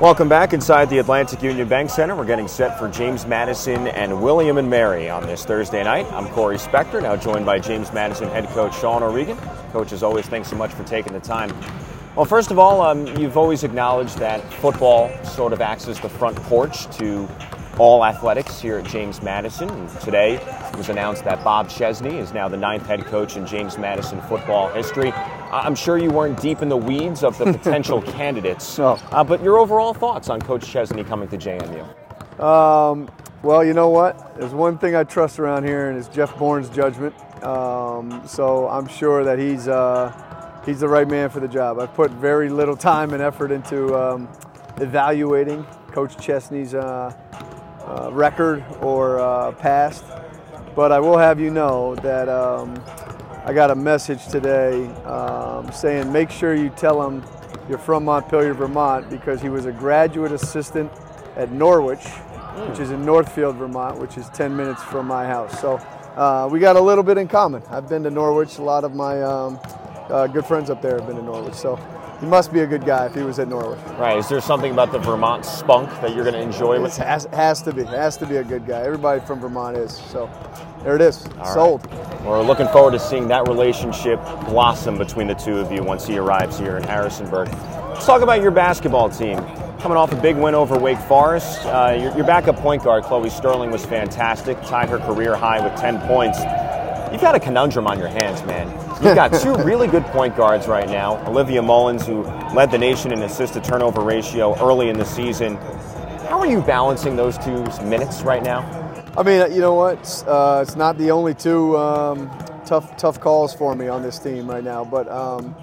Welcome back inside the Atlantic Union Bank Center. We're getting set for James Madison and William and Mary on this Thursday night. I'm Corey Spector, now joined by James Madison head coach Sean O'Regan. Coach, as always, thanks so much for taking the time. Well, first of all, um, you've always acknowledged that football sort of acts as the front porch to all athletics here at James Madison. And today it was announced that Bob Chesney is now the ninth head coach in James Madison football history. I'm sure you weren't deep in the weeds of the potential candidates, no. uh, but your overall thoughts on Coach Chesney coming to JMU? Um, well, you know what? There's one thing I trust around here, and it's Jeff Bourne's judgment. Um, so I'm sure that he's uh, he's the right man for the job. I've put very little time and effort into um, evaluating Coach Chesney's uh, uh, record or uh, past, but I will have you know that um, I got a message today um, saying make sure you tell him you're from Montpelier, Vermont, because he was a graduate assistant at Norwich, mm. which is in Northfield, Vermont, which is 10 minutes from my house. So uh, we got a little bit in common. I've been to Norwich. A lot of my um, uh, good friends up there have been to Norwich. So he must be a good guy if he was at Norwich. Right. Is there something about the Vermont spunk that you're going to enjoy with? It has, has to be. It Has to be a good guy. Everybody from Vermont is. So there it is. All Sold. Right. We're looking forward to seeing that relationship blossom between the two of you once he arrives here in Harrisonburg. Let's talk about your basketball team. Coming off a big win over Wake Forest, uh, your, your backup point guard, Chloe Sterling, was fantastic, tied her career high with 10 points. You've got a conundrum on your hands, man. You've got two really good point guards right now. Olivia Mullins, who led the nation in assist to turnover ratio early in the season. How are you balancing those two minutes right now? I mean, you know what? Uh, it's not the only two um, tough tough calls for me on this team right now, but um,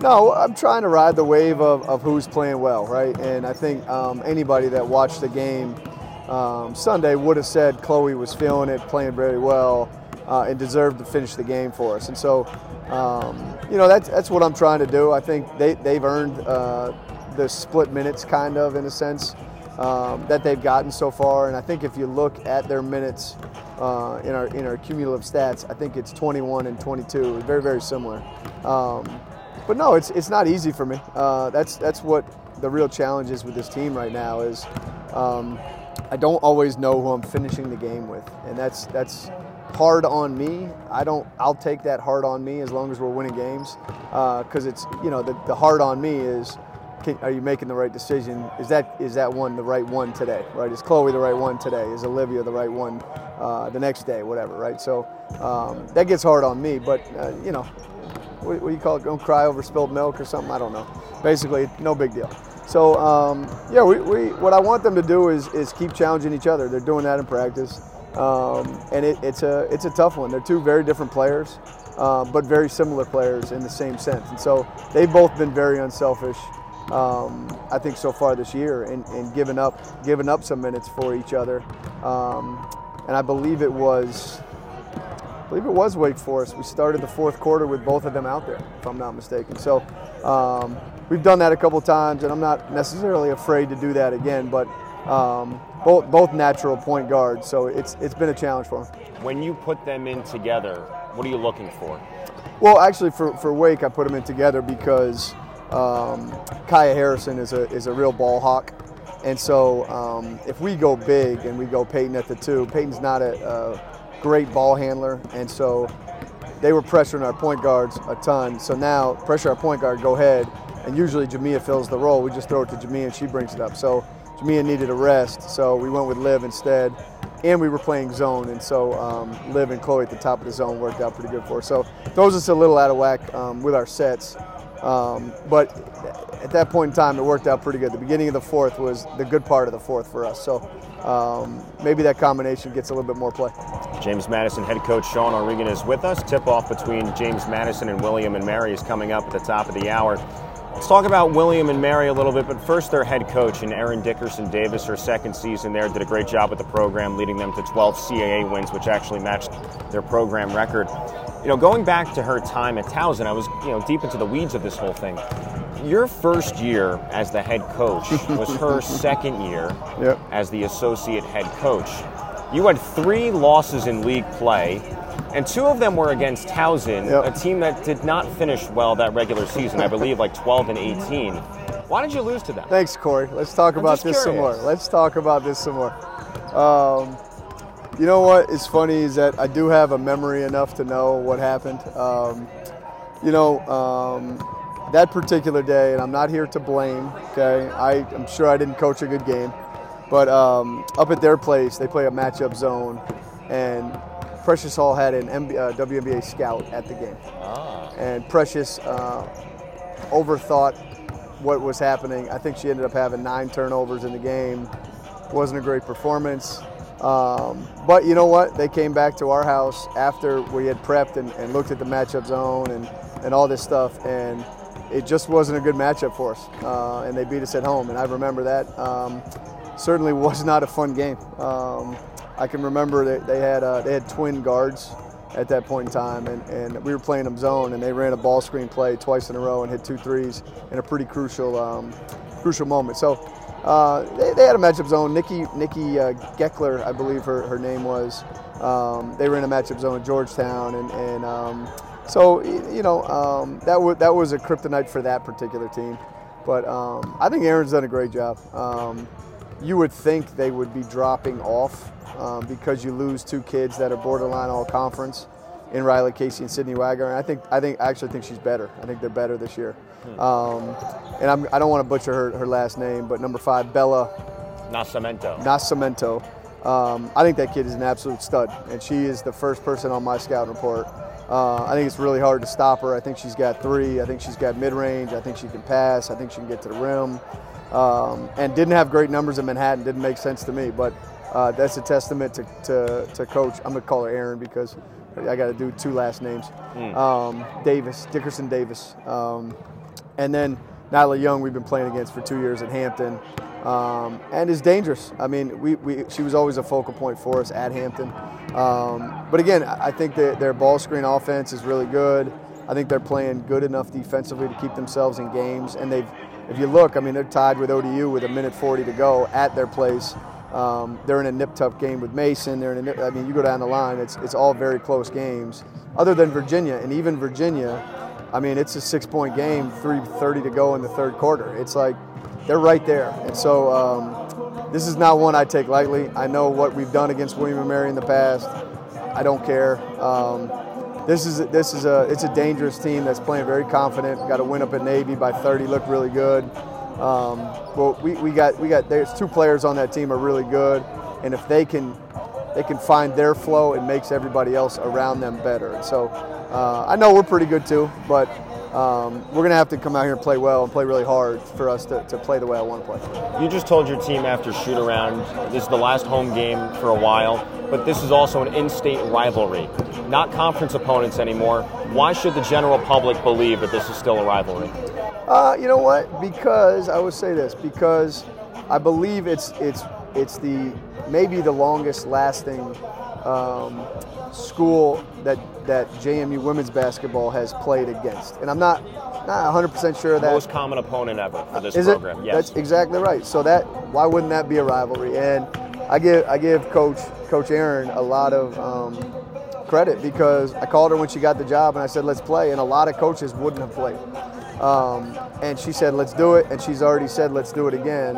no, I'm trying to ride the wave of, of who's playing well, right? And I think um, anybody that watched the game um, Sunday would have said Chloe was feeling it, playing very well uh, and deserved to finish the game for us. And so, um, you know, that's, that's what I'm trying to do. I think they, they've earned uh, the split minutes, kind of, in a sense, um, that they've gotten so far. And I think if you look at their minutes uh, in, our, in our cumulative stats, I think it's 21 and 22, very, very similar. Um, but no, it's, it's not easy for me. Uh, that's, that's what the real challenge is with this team right now is um, I don't always know who I'm finishing the game with. And that's, that's hard on me. I don't. I'll take that hard on me as long as we're winning games, because uh, it's you know the, the hard on me is. Can, are you making the right decision? Is that is that one the right one today? Right? Is Chloe the right one today? Is Olivia the right one uh, the next day? Whatever. Right? So um, that gets hard on me. But uh, you know, what, what, do you call it? Don't cry over spilled milk or something. I don't know. Basically, no big deal. So um, yeah, we, we, what I want them to do is is keep challenging each other. They're doing that in practice. Um, and it, it's a it's a tough one. They're two very different players, uh, but very similar players in the same sense. And so they've both been very unselfish. Um, I think so far this year, and, and given up given up some minutes for each other. Um, and I believe it was I believe it was Wake Forest. We started the fourth quarter with both of them out there, if I'm not mistaken. So um, we've done that a couple times, and I'm not necessarily afraid to do that again. But um, both both natural point guards, so it's it's been a challenge for them. When you put them in together, what are you looking for? Well, actually, for, for Wake, I put them in together because um, Kaya Harrison is a is a real ball hawk, and so um, if we go big and we go Peyton at the two, Peyton's not a, a great ball handler, and so they were pressuring our point guards a ton. So now pressure our point guard, go ahead, and usually Jamia fills the role. We just throw it to Jamia and she brings it up. So Jamia needed a rest, so we went with Liv instead. And we were playing zone, and so um, Liv and Chloe at the top of the zone worked out pretty good for us. So those us a little out of whack um, with our sets. Um, but at that point in time, it worked out pretty good. The beginning of the fourth was the good part of the fourth for us. So um, maybe that combination gets a little bit more play. James Madison head coach Sean O'Regan is with us. Tip off between James Madison and William and Mary is coming up at the top of the hour. Let's talk about William and Mary a little bit, but first their head coach and Erin Dickerson Davis, her second season there, did a great job with the program, leading them to 12 CAA wins, which actually matched their program record. You know, going back to her time at Towson, I was you know deep into the weeds of this whole thing. Your first year as the head coach was her second year yep. as the associate head coach. You had three losses in league play and two of them were against Towson, yep. a team that did not finish well that regular season. I believe like 12 and 18. Why did you lose to them? Thanks, Corey. Let's talk I'm about this some more. Let's talk about this some more. Um, you know what is funny is that I do have a memory enough to know what happened. Um, you know, um, that particular day, and I'm not here to blame. Okay, I, I'm sure I didn't coach a good game, but um, up at their place, they play a matchup zone, and Precious Hall had an MB, uh, WNBA scout at the game Ah. and Precious uh, overthought what was happening. I think she ended up having nine turnovers in the game. Wasn't a great performance. Um, but you know what? They came back to our house after we had prepped and, and looked at the matchup zone and, and all this stuff, and it just wasn't a good matchup for us. Uh, and they beat us at home, and I remember that. Um, certainly was not a fun game. Um, I can remember they had uh, they had twin guards at that point in time, and, and we were playing them zone, and they ran a ball screen play twice in a row and hit two threes in a pretty crucial um, crucial moment. So uh, they, they had a matchup zone. Nikki Nikki uh, Geckler, I believe her, her name was. Um, they ran a matchup zone at Georgetown, and, and um, so you know um, that was that was a kryptonite for that particular team. But um, I think Erin's done a great job. You would think they would be dropping off um, because you lose two kids that are borderline all conference in Riley Casey and Sydney Wagner. And I think I think I actually think she's better. I think they're better this year. Um, and I'm, I don't want to butcher her, her last name, but number five, Bella Nascimento. Nascimento. Um, I think that kid is an absolute stud, and she is the first person on my scout report. Uh, I think it's really hard to stop her. I think she's got three. I think she's got mid range. I think she can pass. I think she can get to the rim. Um, and didn't have great numbers in Manhattan. Didn't make sense to me, but uh, that's a testament to, to, to coach. I'm gonna call her Erin because I got to do two last names. Um, Davis, Dickerson Davis, um, and then Nyla Young. We've been playing against for two years at Hampton um, and is dangerous. I mean, we, we, she was always a focal point for us at Hampton. Um, but again, I I think that their ball screen offense is really good. I think they're playing good enough defensively to keep themselves in games. And they've, if you look, I mean, they're tied with ODU with a minute 40 to go at their place. Um, they're in a nip tuck game with Mason. They're in mean, you go down the line, it's, it's all very close games, other than Virginia. And even Virginia, I mean, it's a six point game, 3.30 to go in the third quarter. It's like they're right there. And so um, this is not one I take lightly. I know what we've done against William and Mary in the past. I don't care. Um, this is this is a it's a dangerous team that's playing very confident. Got a win up at Navy by 30, looked really good. Um, well, we, we got we got there's two players on that team are really good, and if they can they can find their flow, it makes everybody else around them better. So uh, I know we're pretty good too, but um, we're gonna have to come out here and play well and play really hard for us to, to play the way I want to play. You just told your team after shoot around this is the last home game for a while, but this is also an in-state rivalry, not conference opponents anymore. Why should the general public believe that this is still a rivalry? Uh, you know what? Because I would say this because I believe it's it's it's the maybe the longest lasting um, school that that JMU women's basketball has played against, and I'm not not 100 percent sure of that. Most common opponent ever for this Is program. it? Yes. That's exactly right. So that why wouldn't that be a rivalry? And I give I give Coach Coach Erin a lot of um, credit because I called her when she got the job and I said let's play, and a lot of coaches wouldn't have played. Um, and she said let's do it, and she's already said let's do it again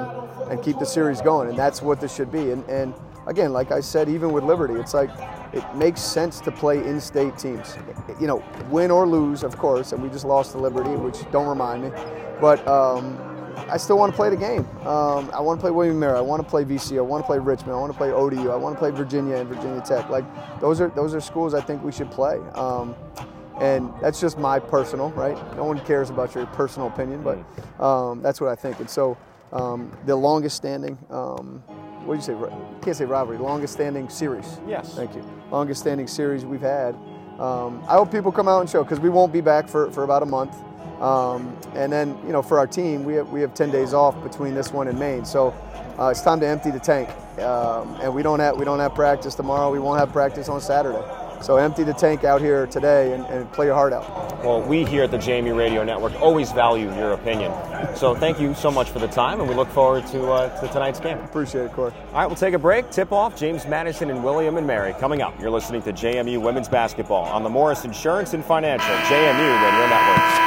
and keep the series going, and that's what this should be. And, and again, like I said, even with Liberty, it's like it makes sense to play in-state teams. You know, win or lose, of course, and we just lost to Liberty, which don't remind me, but. Um, I still want to play the game. Um, I want to play William Mary. I want to play VCU. I want to play Richmond. I want to play ODU. I want to play Virginia and Virginia Tech. Like those are those are schools I think we should play. Um, and that's just my personal right. No one cares about your personal opinion, but um, that's what I think. And so um, the longest standing. What do you say? Can't say rivalry. Longest standing series. Yes. Thank you. Longest standing series we've had. Um, I hope people come out and show because we won't be back for, for about a month. Um, and then, you know, for our team, we have, we have 10 days off between this one and Maine. So uh, it's time to empty the tank. Um, and we don't have we don't have practice tomorrow. We won't have practice on Saturday. So empty the tank out here today and, and play your heart out. Well, we here at the JMU Radio Network always value your opinion. So thank you so much for the time, and we look forward to, uh, to tonight's game. Appreciate it, Corey. All right, we'll take a break. Tip off James Madison and William and Mary coming up. You're listening to JMU Women's Basketball on the Morris Insurance and Financial JMU Radio Network.